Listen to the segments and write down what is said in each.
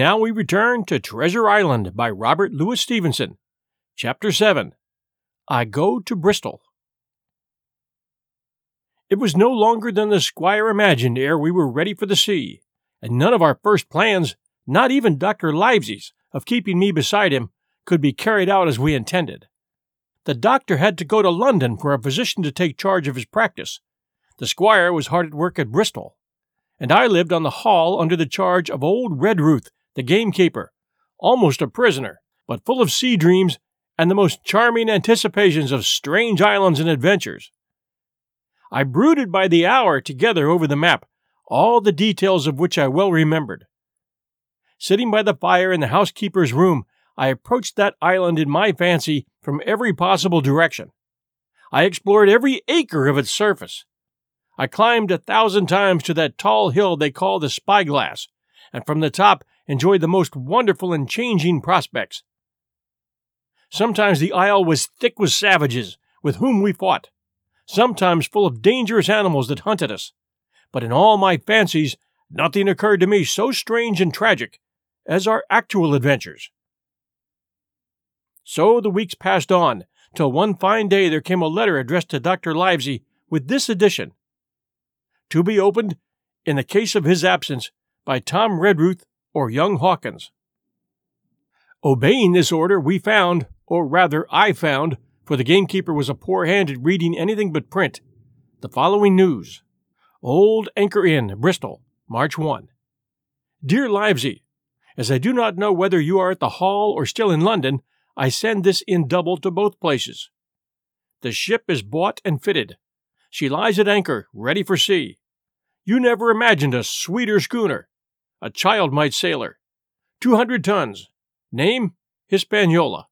Now we return to Treasure Island by Robert Louis Stevenson. Chapter 7 I Go to Bristol. It was no longer than the squire imagined ere we were ready for the sea, and none of our first plans, not even Dr. Livesey's, of keeping me beside him, could be carried out as we intended. The doctor had to go to London for a physician to take charge of his practice. The squire was hard at work at Bristol, and I lived on the Hall under the charge of old Redruth, the gamekeeper, almost a prisoner, but full of sea dreams and the most charming anticipations of strange islands and adventures. I brooded by the hour together over the map, all the details of which I well remembered. Sitting by the fire in the housekeeper's room, I approached that island in my fancy from every possible direction. I explored every acre of its surface, I climbed a thousand times to that tall hill they call the Spyglass, and from the top enjoyed the most wonderful and changing prospects. Sometimes the isle was thick with savages, with whom we fought, sometimes full of dangerous animals that hunted us. But in all my fancies, nothing occurred to me so strange and tragic as our actual adventures. So the weeks passed on, till one fine day there came a letter addressed to Dr. Livesey with this addition to be opened, in the case of his absence, by Tom Redruth or young Hawkins. Obeying this order, we found, or rather I found, for the gamekeeper was a poor hand at reading anything but print, the following news. Old Anchor Inn, Bristol, March 1. Dear Livesey, as I do not know whether you are at the Hall or still in London, I send this in double to both places. The ship is bought and fitted. She lies at anchor, ready for sea. You never imagined a sweeter schooner. A child might sail her. Two hundred tons. Name? Hispaniola.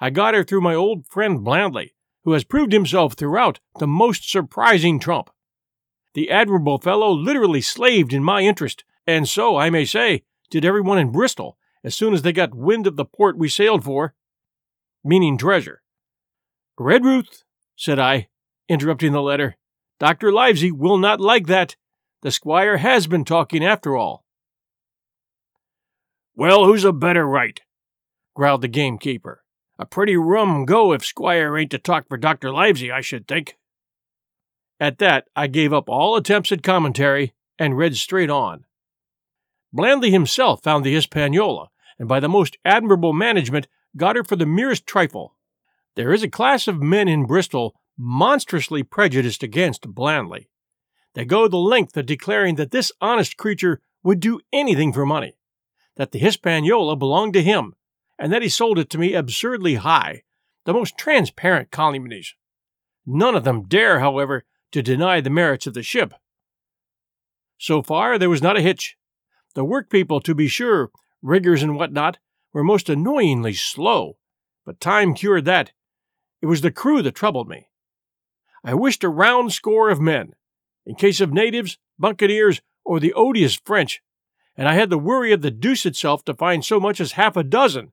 I got her through my old friend Blandly, who has proved himself throughout the most surprising trump. The admirable fellow literally slaved in my interest, and so, I may say, did everyone in Bristol as soon as they got wind of the port we sailed for, meaning treasure. Redruth, said I, interrupting the letter, Dr. Livesey will not like that. The squire has been talking after all. Well, who's a better right? growled the gamekeeper. A pretty rum go if Squire ain't to talk for Dr. Livesey, I should think. At that, I gave up all attempts at commentary and read straight on. Blandly himself found the Hispaniola, and by the most admirable management got her for the merest trifle. There is a class of men in Bristol monstrously prejudiced against Blandly. They go the length of declaring that this honest creature would do anything for money, that the Hispaniola belonged to him, and that he sold it to me absurdly high, the most transparent calumnies. None of them dare, however, to deny the merits of the ship. So far, there was not a hitch. The workpeople, to be sure, riggers and what not, were most annoyingly slow, but time cured that. It was the crew that troubled me. I wished a round score of men, in case of natives, buccaneers, or the odious French, and I had the worry of the deuce itself to find so much as half a dozen,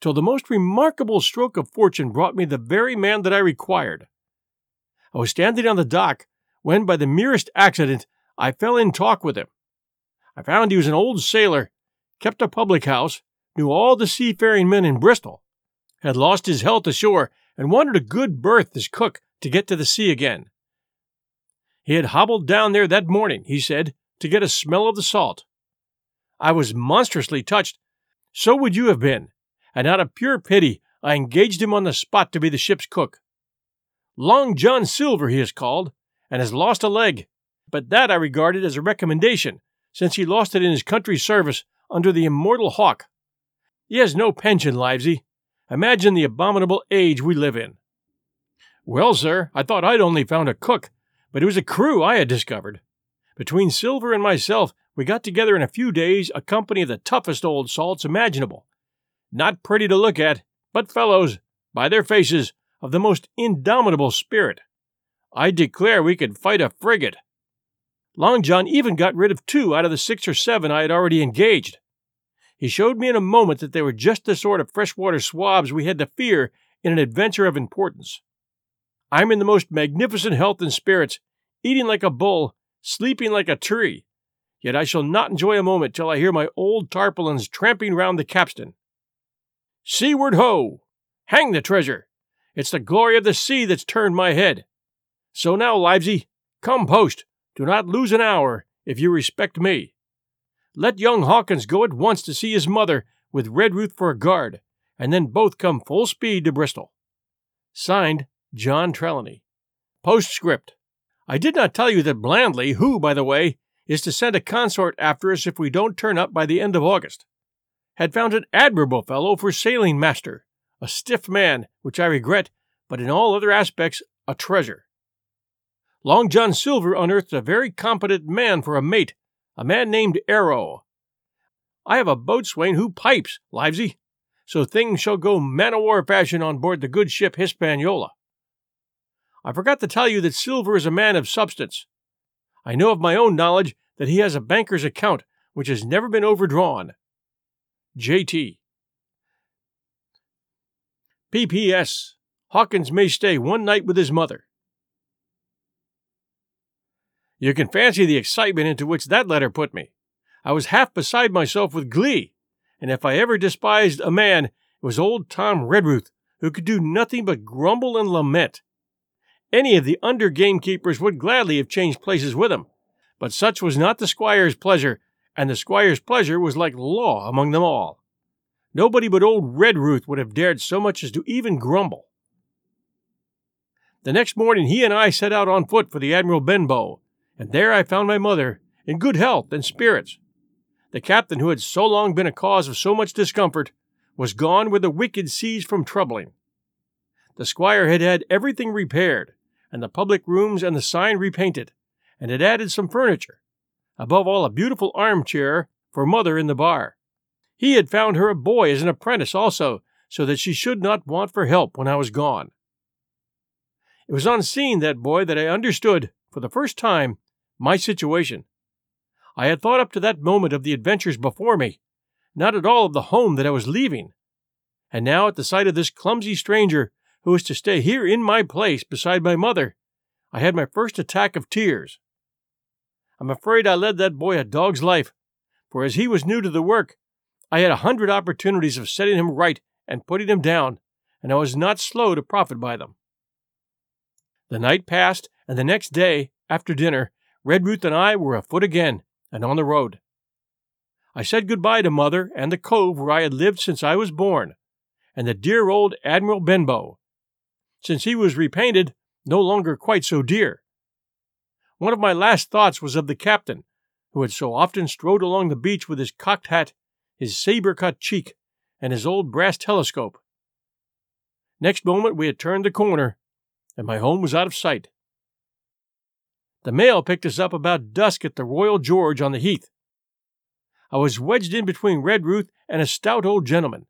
till the most remarkable stroke of fortune brought me the very man that I required. I was standing on the dock when, by the merest accident, I fell in talk with him. I found he was an old sailor, kept a public house, knew all the seafaring men in Bristol, had lost his health ashore, and wanted a good berth as cook to get to the sea again. He had hobbled down there that morning, he said, to get a smell of the salt. I was monstrously touched. So would you have been, and out of pure pity I engaged him on the spot to be the ship's cook. Long John Silver he is called, and has lost a leg, but that I regarded as a recommendation, since he lost it in his country's service under the immortal Hawke. He has no pension, Livesey. Imagine the abominable age we live in. Well, sir, I thought I'd only found a cook, but it was a crew I had discovered. Between Silver and myself, we got together in a few days a company of the toughest old salts imaginable. Not pretty to look at, but fellows, by their faces, of the most indomitable spirit. I declare we could fight a frigate. Long John even got rid of two out of the six or seven I had already engaged. He showed me in a moment that they were just the sort of freshwater swabs we had to fear in an adventure of importance. I'm in the most magnificent health and spirits, eating like a bull, sleeping like a tree. Yet I shall not enjoy a moment till I hear my old tarpaulins tramping round the capstan. Seaward ho! Hang the treasure! It's the glory of the sea that's turned my head. So now, Livesey, come post. Do not lose an hour if you respect me. Let young Hawkins go at once to see his mother with Redruth for a guard, and then both come full speed to Bristol. Signed, John Trelawney. Postscript. I did not tell you that Blandly, who, by the way, is to send a consort after us if we don't turn up by the end of August, had found an admirable fellow for sailing master, a stiff man, which I regret, but in all other aspects a treasure. Long John Silver unearthed a very competent man for a mate, a man named Arrow. I have a boatswain who pipes, Livesey, so things shall go man o' war fashion on board the good ship Hispaniola. I forgot to tell you that Silver is a man of substance. I know of my own knowledge that he has a banker's account which has never been overdrawn. J.T. P.P.S. Hawkins may stay one night with his mother. You can fancy the excitement into which that letter put me. I was half beside myself with glee, and if I ever despised a man, it was old Tom Redruth, who could do nothing but grumble and lament. Any of the under gamekeepers would gladly have changed places with him, but such was not the squire's pleasure, and the squire's pleasure was like law among them all. Nobody but old Redruth would have dared so much as to even grumble. The next morning he and I set out on foot for the Admiral Benbow, and there I found my mother in good health and spirits. The captain, who had so long been a cause of so much discomfort, was gone where the wicked ceased from troubling. The squire had had everything repaired, and the public rooms and the sign repainted, and had added some furniture, above all a beautiful armchair for mother in the bar. He had found her a boy as an apprentice also, so that she should not want for help when I was gone. It was on seeing that boy that I understood, for the first time, my situation. I had thought up to that moment of the adventures before me, not at all of the home that I was leaving. And now, at the sight of this clumsy stranger who was to stay here in my place beside my mother, I had my first attack of tears. I'm afraid I led that boy a dog's life, for as he was new to the work, I had a hundred opportunities of setting him right and putting him down, and I was not slow to profit by them. The night passed, and the next day, after dinner, Redruth and I were afoot again and on the road. I said good-bye to mother and the cove where I had lived since I was born, and the dear old Admiral Benbow, since he was repainted, no longer quite so dear. One of my last thoughts was of the captain, who had so often strode along the beach with his cocked hat, his saber cut cheek, and his old brass telescope. Next moment we had turned the corner, and my home was out of sight. The mail picked us up about dusk at the Royal George on the Heath. I was wedged in between Redruth and a stout old gentleman,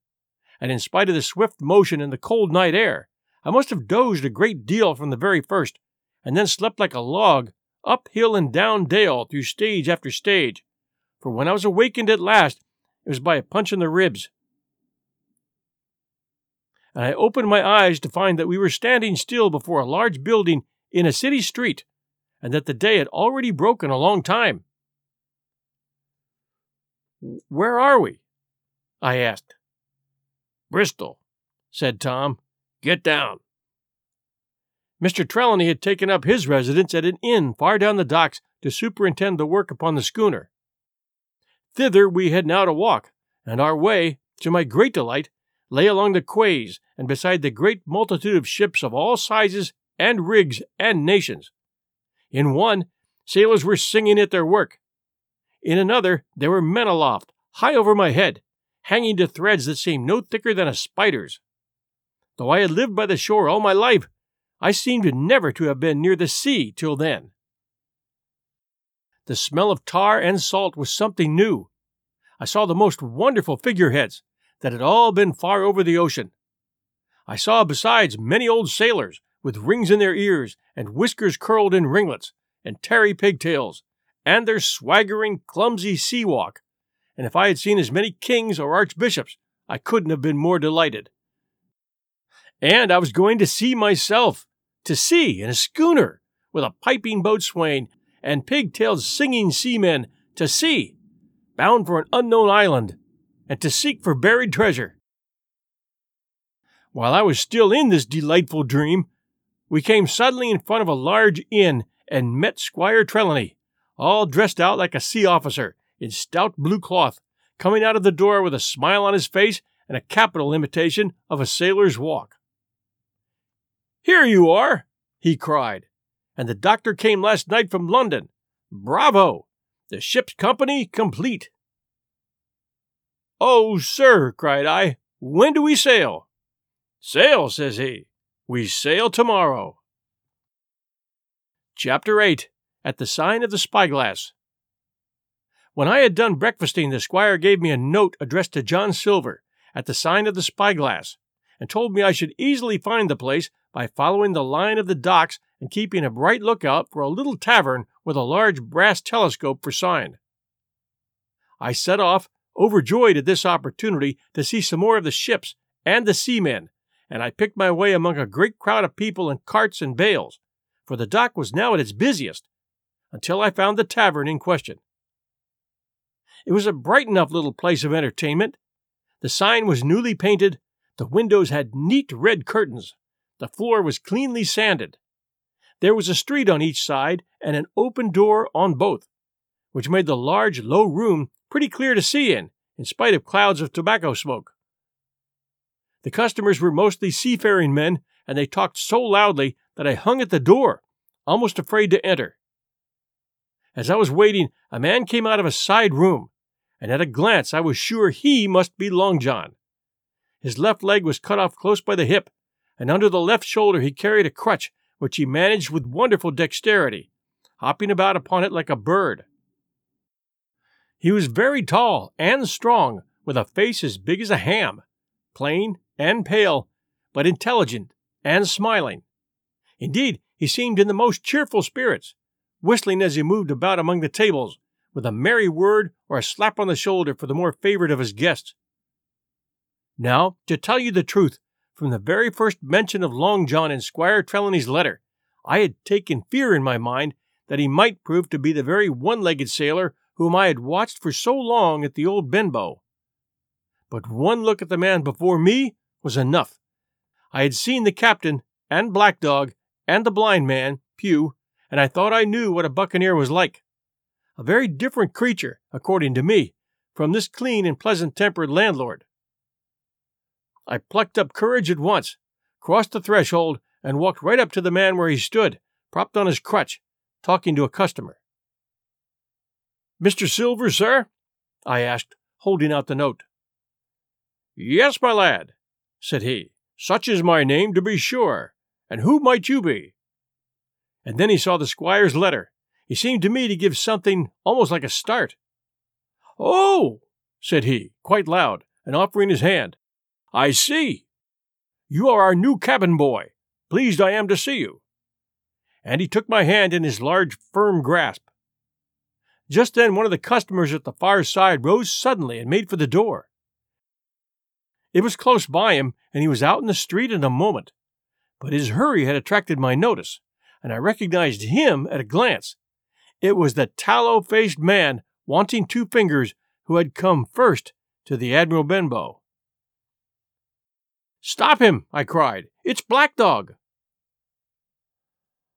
and in spite of the swift motion and the cold night air, I must have dozed a great deal from the very first, and then slept like a log, up hill and down dale through stage after stage, for when I was awakened at last, it was by a punch in the ribs. And I opened my eyes to find that we were standing still before a large building in a city street, and that the day had already broken a long time. Where are we? I asked. Bristol, said Tom. Get down. Mr. Trelawney had taken up his residence at an inn far down the docks to superintend the work upon the schooner. Thither we had now to walk, and our way, to my great delight, lay along the quays and beside the great multitude of ships of all sizes and rigs and nations. In one, sailors were singing at their work. In another, there were men aloft, high over my head, hanging to threads that seemed no thicker than a spider's. Though I had lived by the shore all my life, I seemed never to have been near the sea till then. The smell of tar and salt was something new. I saw the most wonderful figureheads that had all been far over the ocean. I saw besides many old sailors with rings in their ears and whiskers curled in ringlets and tarry pigtails, and their swaggering, clumsy sea walk. And if I had seen as many kings or archbishops, I couldn't have been more delighted. And I was going to sea myself, to sea in a schooner, with a piping boatswain and pigtailed singing seamen to sea, bound for an unknown island, and to seek for buried treasure. While I was still in this delightful dream, we came suddenly in front of a large inn and met Squire Trelawney, all dressed out like a sea officer in stout blue cloth, coming out of the door with a smile on his face and a capital imitation of a sailor's walk. Here you are, he cried, and the doctor came last night from London. Bravo! The ship's company complete. Oh, sir, cried I, when do we sail? Sail, says he. We sail tomorrow. Chapter 8 At the Sign of the Spyglass. When I had done breakfasting, the squire gave me a note addressed to John Silver at the sign of the Spyglass, and told me I should easily find the place by following the line of the docks and keeping a bright lookout for a little tavern with a large brass telescope for sign. I set off, overjoyed at this opportunity to see some more of the ships and the seamen, and I picked my way among a great crowd of people in carts and bales, for the dock was now at its busiest, until I found the tavern in question. It was a bright enough little place of entertainment. The sign was newly painted, the windows had neat red curtains, the floor was cleanly sanded. There was a street on each side and an open door on both, which made the large, low room pretty clear to see in, in spite of clouds of tobacco smoke. The customers were mostly seafaring men, and they talked so loudly that I hung at the door, almost afraid to enter. As I was waiting, a man came out of a side room, and at a glance I was sure he must be Long John. His left leg was cut off close by the hip, and under the left shoulder he carried a crutch, which he managed with wonderful dexterity, hopping about upon it like a bird. He was very tall and strong, with a face as big as a ham, plain and pale, but intelligent and smiling. Indeed, he seemed in the most cheerful spirits, whistling as he moved about among the tables, with a merry word or a slap on the shoulder for the more favored of his guests. Now, to tell you the truth, from the very first mention of Long John in Squire Trelawney's letter, I had taken fear in my mind that he might prove to be the very one legged sailor whom I had watched for so long at the old Benbow. But one look at the man before me was enough. I had seen the captain and Black Dog and the blind man, Pew, and I thought I knew what a buccaneer was like a very different creature, according to me, from this clean and pleasant tempered landlord. I plucked up courage at once, crossed the threshold, and walked right up to the man where he stood, propped on his crutch, talking to a customer. Mr. Silver, sir? I asked, holding out the note. Yes, my lad, said he. Such is my name, to be sure. And who might you be? And then he saw the squire's letter, he seemed to me to give something almost like a start. Oh, said he, quite loud, and offering his hand. I see. You are our new cabin boy. Pleased I am to see you. And he took my hand in his large, firm grasp. Just then, one of the customers at the far side rose suddenly and made for the door. It was close by him, and he was out in the street in a moment. But his hurry had attracted my notice, and I recognized him at a glance it was the tallow faced man wanting two fingers who had come first to the Admiral Benbow. Stop him! I cried. It's Black Dog!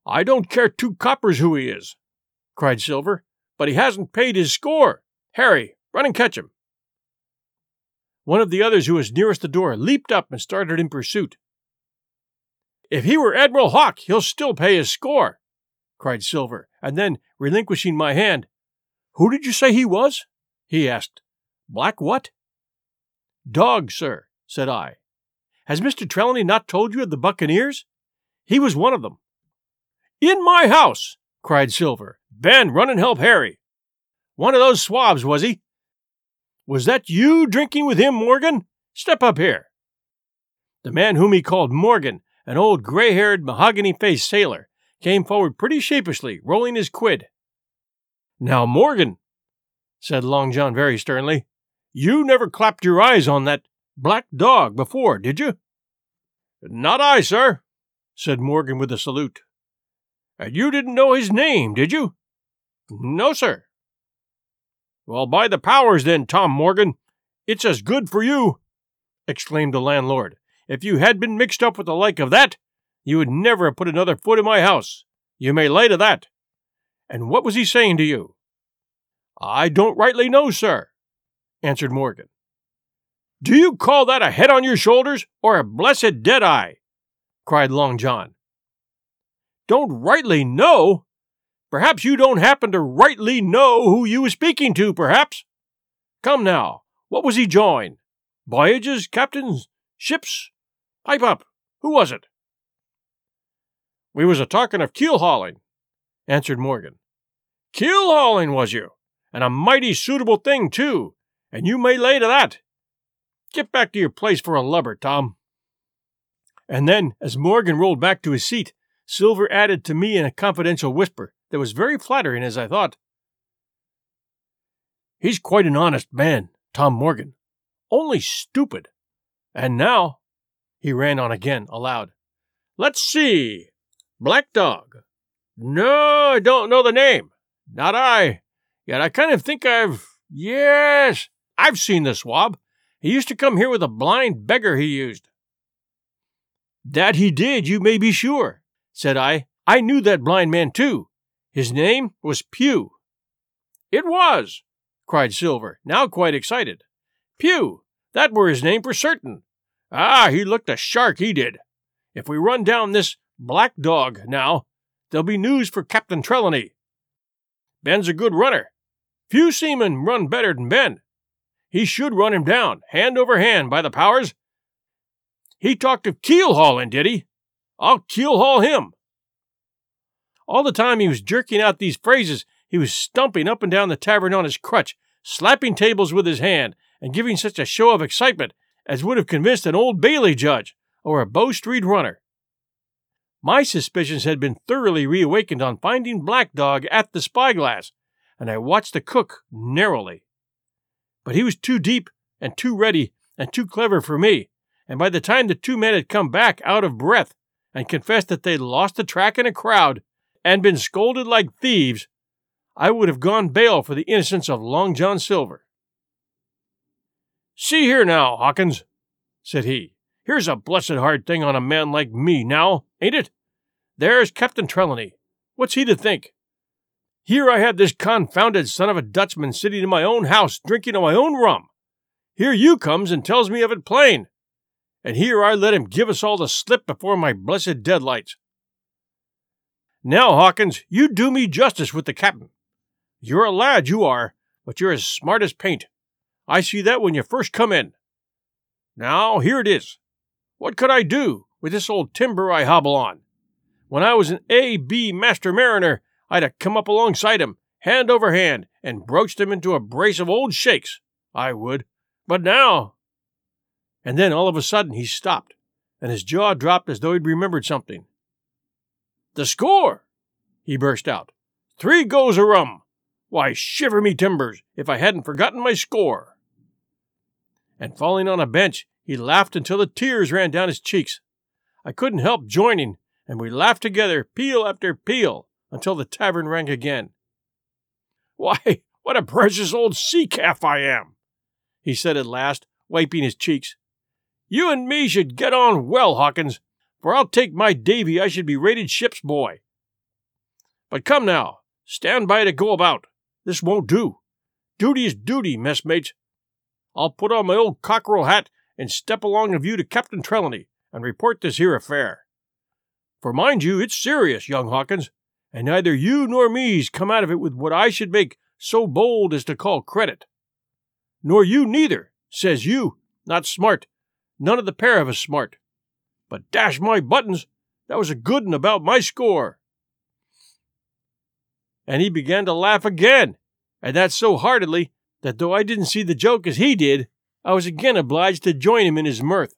I don't care two coppers who he is, cried Silver, but he hasn't paid his score. Harry, run and catch him. One of the others who was nearest the door leaped up and started in pursuit. If he were Admiral Hawke, he'll still pay his score, cried Silver, and then, relinquishing my hand, Who did you say he was? he asked. Black what? Dog, sir, said I. Has Mr. Trelawney not told you of the buccaneers? He was one of them. In my house, cried Silver. Ben, run and help Harry. One of those swabs, was he? Was that you drinking with him, Morgan? Step up here. The man whom he called Morgan, an old gray haired, mahogany faced sailor, came forward pretty sheepishly, rolling his quid. Now, Morgan, said Long John very sternly, you never clapped your eyes on that black dog before, did you? Not I, sir, said Morgan with a salute. And you didn't know his name, did you? No, sir. Well, by the powers, then, Tom Morgan, it's as good for you, exclaimed the landlord. If you had been mixed up with the like of that, you would never have put another foot in my house. You may lay to that. And what was he saying to you? I don't rightly know, sir, answered Morgan. Do you call that a head on your shoulders or a blessed dead eye? cried Long John. Don't rightly know? Perhaps you don't happen to rightly know who you was speaking to, perhaps? Come now, what was he jawing? Voyages, captains, ships? Pipe up. Who was it? We was a talking of keel hauling, answered Morgan. Keel hauling, was you? And a mighty suitable thing, too, and you may lay to that. Get back to your place for a lubber, Tom. And then, as Morgan rolled back to his seat, Silver added to me in a confidential whisper that was very flattering as I thought. He's quite an honest man, Tom Morgan. Only stupid. And now, he ran on again, aloud. Let's see. Black Dog. No, I don't know the name. Not I. Yet I kind of think I've. Yes, I've seen the swab. He used to come here with a blind beggar he used. That he did, you may be sure, said I. I knew that blind man too. His name was Pew. It was, cried Silver, now quite excited. Pew, that were his name for certain. Ah, he looked a shark, he did. If we run down this black dog now, there'll be news for Captain Trelawney. Ben's a good runner. Few seamen run better than Ben. He should run him down, hand over hand, by the powers. He talked of keel hauling, did he? I'll keel haul him. All the time he was jerking out these phrases, he was stumping up and down the tavern on his crutch, slapping tables with his hand, and giving such a show of excitement as would have convinced an old Bailey judge or a Bow Street runner. My suspicions had been thoroughly reawakened on finding Black Dog at the spyglass, and I watched the cook narrowly. But he was too deep and too ready and too clever for me, and by the time the two men had come back out of breath and confessed that they'd lost the track in a crowd and been scolded like thieves, I would have gone bail for the innocence of Long John Silver. See here now, Hawkins, said he. Here's a blessed hard thing on a man like me now, ain't it? There's Captain Trelawney. What's he to think? Here I have this confounded son of a Dutchman sitting in my own house drinking of my own rum. Here you comes and tells me of it plain. And here I let him give us all the slip before my blessed deadlights. Now, Hawkins, you do me justice with the captain. You're a lad, you are, but you're as smart as paint. I see that when you first come in. Now, here it is. What could I do with this old timber I hobble on? When I was an A.B. master mariner, I'd have come up alongside him, hand over hand, and broached him into a brace of old shakes. I would. But now. And then all of a sudden he stopped, and his jaw dropped as though he'd remembered something. The score! he burst out. Three goes a rum! Why, shiver me timbers, if I hadn't forgotten my score! and falling on a bench, he laughed until the tears ran down his cheeks. I couldn't help joining, and we laughed together, peal after peal, until the tavern rang again. Why, what a precious old sea calf I am! he said at last, wiping his cheeks. You and me should get on well, Hawkins, for I'll take my Davy I should be rated ship's boy. But come now, stand by to go about. This won't do. Duty is duty, messmates, I'll put on my old cockerel hat and step along of you to Captain Trelawney and report this here affair. For mind you, it's serious, young Hawkins, and neither you nor me's come out of it with what I should make so bold as to call credit. Nor you neither, says you, not smart. None of the pair of us smart. But dash my buttons, that was a good un about my score. And he began to laugh again, and that so heartily that though I didn't see the joke as he did, I was again obliged to join him in his mirth.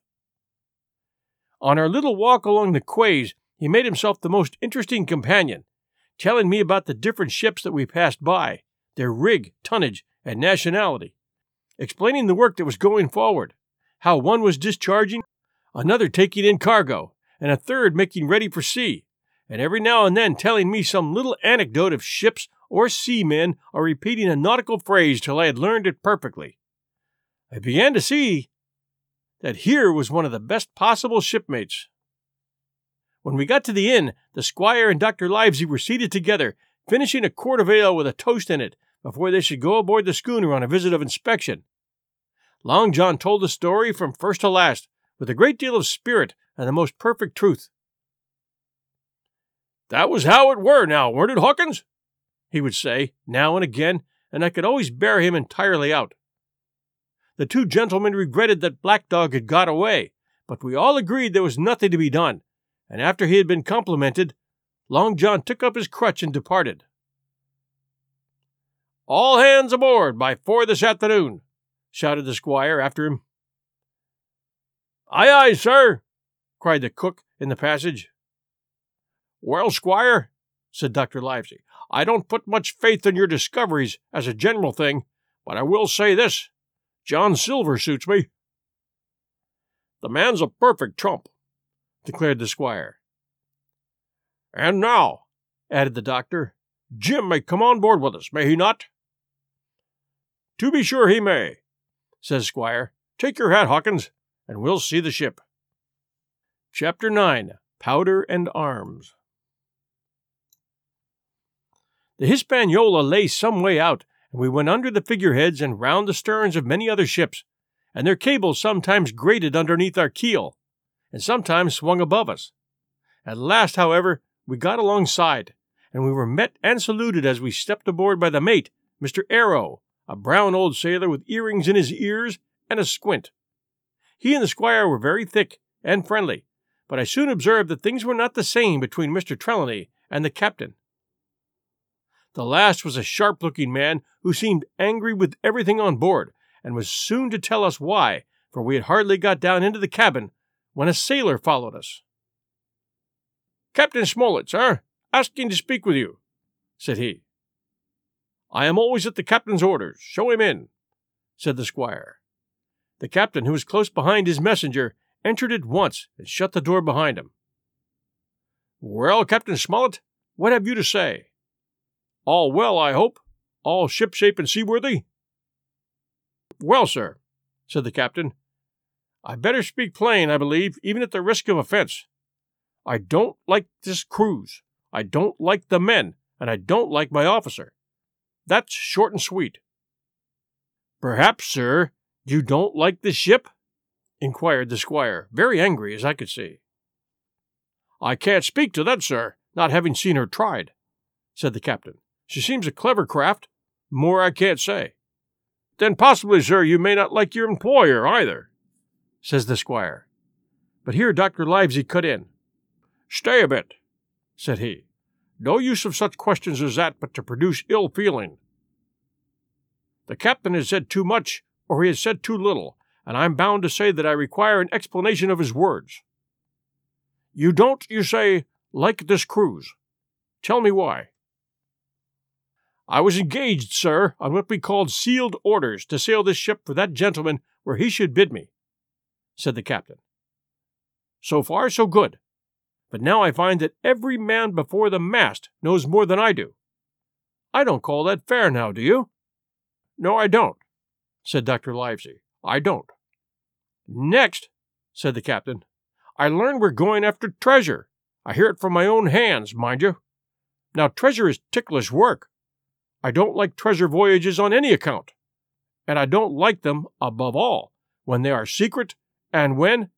On our little walk along the quays, he made himself the most interesting companion, telling me about the different ships that we passed by, their rig, tonnage, and nationality, explaining the work that was going forward, how one was discharging, another taking in cargo, and a third making ready for sea, and every now and then telling me some little anecdote of ships or seamen or repeating a nautical phrase till I had learned it perfectly. I began to see that here was one of the best possible shipmates. When we got to the inn, the squire and Dr. Livesey were seated together, finishing a quart of ale with a toast in it before they should go aboard the schooner on a visit of inspection. Long John told the story from first to last, with a great deal of spirit and the most perfect truth. That was how it were now, weren't it, Hawkins? He would say, now and again, and I could always bear him entirely out. The two gentlemen regretted that Black Dog had got away, but we all agreed there was nothing to be done, and after he had been complimented, Long John took up his crutch and departed. All hands aboard by four this afternoon, shouted the squire after him. Aye, aye, sir, cried the cook in the passage. Well, squire, said Dr. Livesey, I don't put much faith in your discoveries as a general thing, but I will say this John Silver suits me. The man's a perfect trump, declared the squire. And now, added the doctor, Jim may come on board with us, may he not? To be sure he may, says Squire. Take your hat, Hawkins, and we'll see the ship. Chapter 9 Powder and Arms The Hispaniola lay some way out and we went under the figureheads and round the sterns of many other ships, and their cables sometimes grated underneath our keel, and sometimes swung above us. At last, however, we got alongside, and we were met and saluted as we stepped aboard by the mate, Mr. Arrow, a brown old sailor with earrings in his ears and a squint. He and the squire were very thick and friendly, but I soon observed that things were not the same between Mr. Trelawney and the captain. The last was a sharp looking man who seemed angry with everything on board, and was soon to tell us why, for we had hardly got down into the cabin when a sailor followed us. Captain Smollett, sir, asking to speak with you, said he. I am always at the captain's orders. Show him in, said the squire. The captain, who was close behind his messenger, entered at once and shut the door behind him. Well, Captain Smollett, what have you to say? All well, I hope? All shipshape and seaworthy? Well, sir, said the captain, I better speak plain, I believe, even at the risk of offense. I don't like this cruise. I don't like the men, and I don't like my officer. That's short and sweet. Perhaps, sir, you don't like the ship? inquired the squire, very angry, as I could see. I can't speak to that, sir, not having seen her tried, said the captain. She seems a clever craft. More I can't say. Then possibly, sir, you may not like your employer either, says the squire. But here Dr. Livesey cut in. Stay a bit, said he. No use of such questions as that but to produce ill feeling. The captain has said too much, or he has said too little, and I'm bound to say that I require an explanation of his words. You don't, you say, like this cruise. Tell me why. I was engaged, sir, on what we called sealed orders to sail this ship for that gentleman where he should bid me, said the captain. So far, so good. But now I find that every man before the mast knows more than I do. I don't call that fair now, do you? No, I don't, said Dr. Livesey. I don't. Next, said the captain, I learn we're going after treasure. I hear it from my own hands, mind you. Now, treasure is ticklish work. I don't like treasure voyages on any account, and I don't like them, above all, when they are secret and when,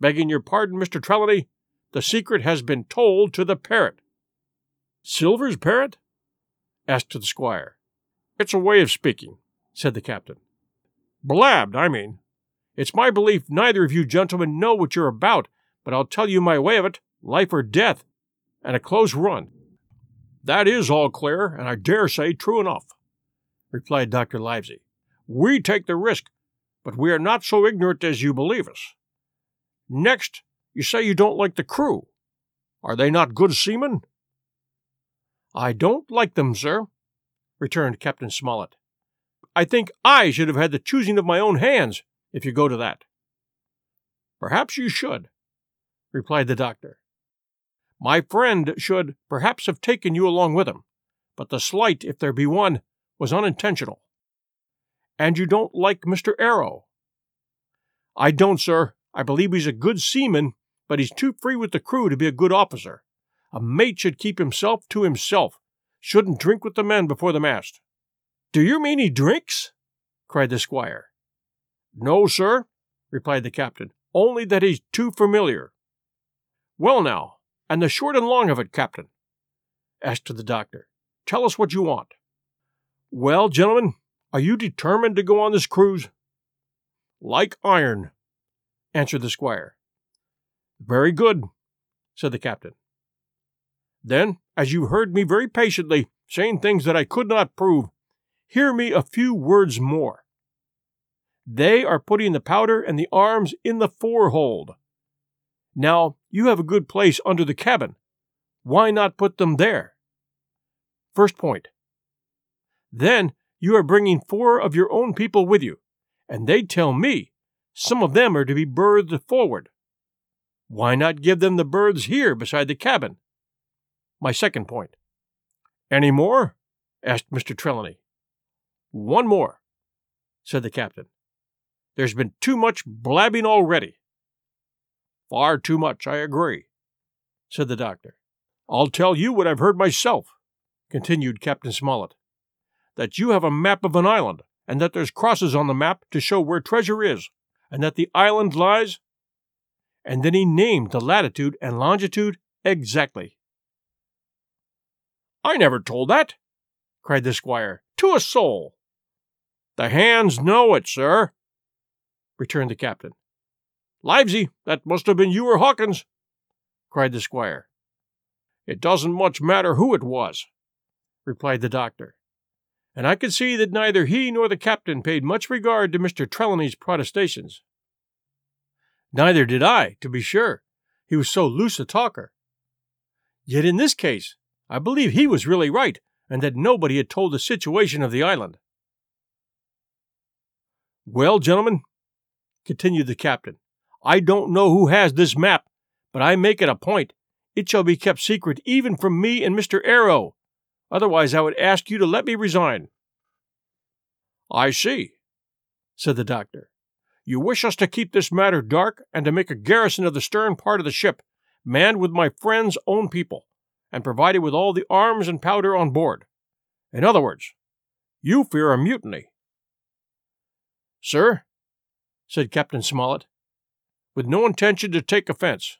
begging your pardon, Mr. Trelawney, the secret has been told to the parrot. Silver's parrot? asked the squire. It's a way of speaking, said the captain. Blabbed, I mean. It's my belief neither of you gentlemen know what you're about, but I'll tell you my way of it, life or death, and a close run. That is all clear, and I dare say true enough, replied Dr. Livesey. We take the risk, but we are not so ignorant as you believe us. Next, you say you don't like the crew. Are they not good seamen? I don't like them, sir, returned Captain Smollett. I think I should have had the choosing of my own hands, if you go to that. Perhaps you should, replied the doctor. My friend should perhaps have taken you along with him, but the slight, if there be one, was unintentional. And you don't like Mr. Arrow? I don't, sir. I believe he's a good seaman, but he's too free with the crew to be a good officer. A mate should keep himself to himself, shouldn't drink with the men before the mast. Do you mean he drinks? cried the squire. No, sir, replied the captain, only that he's too familiar. Well, now, and the short and long of it, captain? asked the doctor. Tell us what you want. Well, gentlemen, are you determined to go on this cruise? Like iron, answered the squire. Very good, said the captain. Then, as you heard me very patiently, saying things that I could not prove, hear me a few words more. They are putting the powder and the arms in the forehold. Now, you have a good place under the cabin. Why not put them there? First point. Then you are bringing four of your own people with you, and they tell me some of them are to be berthed forward. Why not give them the berths here beside the cabin? My second point. Any more? asked Mr. Trelawney. One more, said the captain. There's been too much blabbing already. Far too much, I agree, said the doctor. I'll tell you what I've heard myself, continued Captain Smollett. That you have a map of an island, and that there's crosses on the map to show where treasure is, and that the island lies. And then he named the latitude and longitude exactly. I never told that, cried the squire, to a soul. The hands know it, sir, returned the captain. Livesey, that must have been you or Hawkins, cried the squire. It doesn't much matter who it was, replied the doctor, and I could see that neither he nor the captain paid much regard to Mr. Trelawney's protestations. Neither did I, to be sure. He was so loose a talker. Yet in this case, I believe he was really right, and that nobody had told the situation of the island. Well, gentlemen, continued the captain, I don't know who has this map, but I make it a point. It shall be kept secret even from me and Mr. Arrow. Otherwise, I would ask you to let me resign. I see, said the doctor. You wish us to keep this matter dark and to make a garrison of the stern part of the ship, manned with my friend's own people, and provided with all the arms and powder on board. In other words, you fear a mutiny. Sir, said Captain Smollett, with no intention to take offense,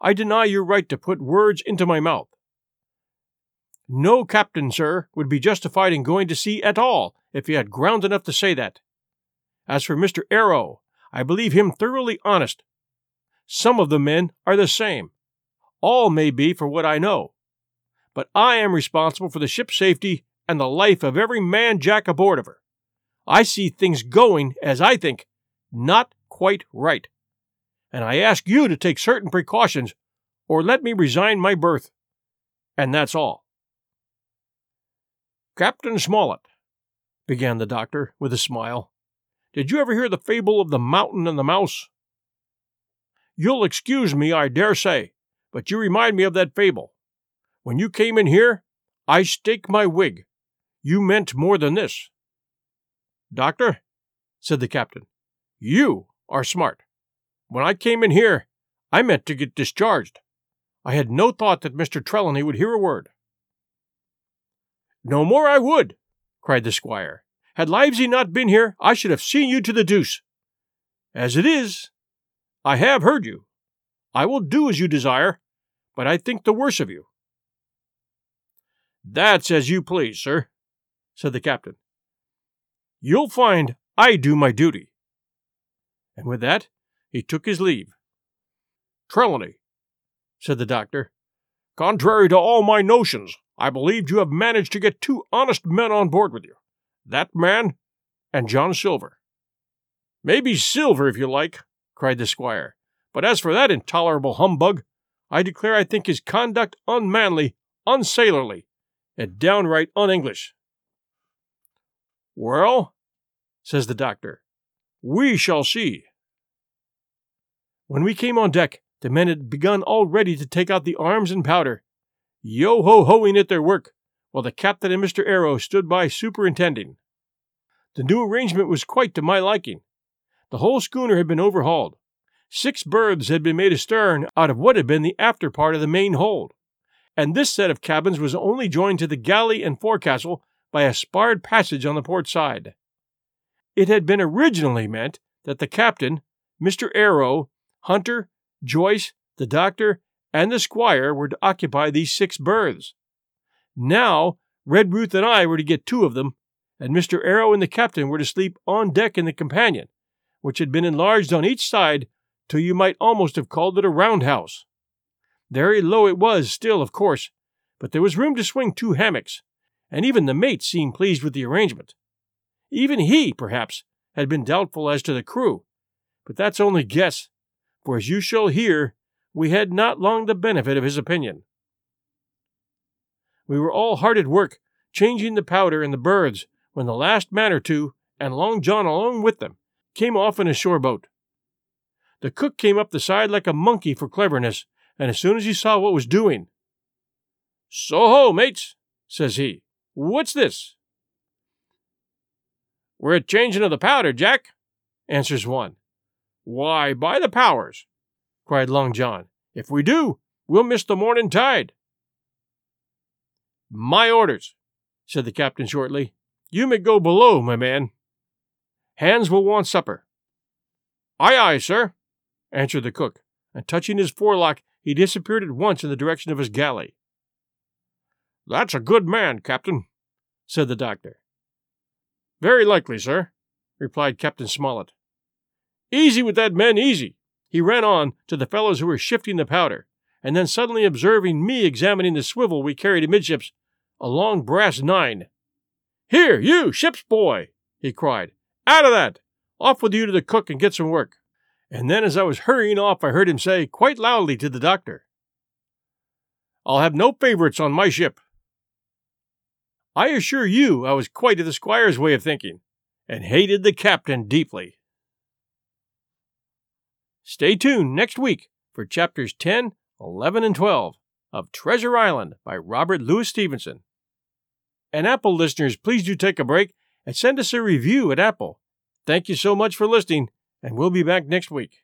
I deny your right to put words into my mouth. No captain, sir, would be justified in going to sea at all if he had ground enough to say that. As for Mr. Arrow, I believe him thoroughly honest. Some of the men are the same. All may be for what I know. But I am responsible for the ship's safety and the life of every man jack aboard of her. I see things going, as I think, not quite right. And I ask you to take certain precautions or let me resign my berth. And that's all. Captain Smollett, began the doctor with a smile, did you ever hear the fable of the mountain and the mouse? You'll excuse me, I dare say, but you remind me of that fable. When you came in here, I stake my wig. You meant more than this. Doctor, said the captain, you are smart. When I came in here, I meant to get discharged. I had no thought that Mr. Trelawney would hear a word. No more I would, cried the squire. Had Livesey not been here, I should have seen you to the deuce. As it is, I have heard you. I will do as you desire, but I think the worse of you. That's as you please, sir, said the captain. You'll find I do my duty. And with that, he took his leave. Trelawney, said the doctor, contrary to all my notions, I believe you have managed to get two honest men on board with you. That man and John Silver. Maybe Silver, if you like, cried the squire. But as for that intolerable humbug, I declare I think his conduct unmanly, unsailorly, and downright un English. Well, says the doctor, we shall see. When we came on deck, the men had begun already to take out the arms and powder, yo ho hoing at their work, while the captain and Mr. Arrow stood by superintending. The new arrangement was quite to my liking. The whole schooner had been overhauled. Six berths had been made astern out of what had been the after part of the main hold, and this set of cabins was only joined to the galley and forecastle by a sparred passage on the port side. It had been originally meant that the captain, Mr. Arrow, Hunter, Joyce, the doctor, and the squire were to occupy these six berths. Now, Redruth and I were to get two of them, and Mr. Arrow and the captain were to sleep on deck in the companion, which had been enlarged on each side till you might almost have called it a roundhouse. Very low it was still, of course, but there was room to swing two hammocks, and even the mate seemed pleased with the arrangement. Even he, perhaps, had been doubtful as to the crew, but that's only guess, for as you shall hear, we had not long the benefit of his opinion. We were all hard at work, changing the powder in the birds when the last man or two, and Long John along with them, came off in a shore boat. The cook came up the side like a monkey for cleverness, and as soon as he saw what was doing, So ho, mates, says he. What's this? We're a changing of the powder, Jack, answers one. Why, by the powers, cried Long John, if we do, we'll miss the morning tide. My orders, said the captain shortly. You may go below, my man. Hands will want supper. Aye, aye, sir, answered the cook, and touching his forelock, he disappeared at once in the direction of his galley. That's a good man, Captain, said the doctor. Very likely, sir, replied Captain Smollett. Easy with that man, easy. He ran on to the fellows who were shifting the powder, and then suddenly observing me examining the swivel we carried amidships, a long brass nine. Here, you, ship's boy, he cried. Out of that! Off with you to the cook and get some work. And then, as I was hurrying off, I heard him say quite loudly to the doctor, I'll have no favorites on my ship. I assure you I was quite of the squire's way of thinking, and hated the captain deeply. Stay tuned next week for chapters 10, 11, and 12 of Treasure Island by Robert Louis Stevenson. And Apple listeners, please do take a break and send us a review at Apple. Thank you so much for listening, and we'll be back next week.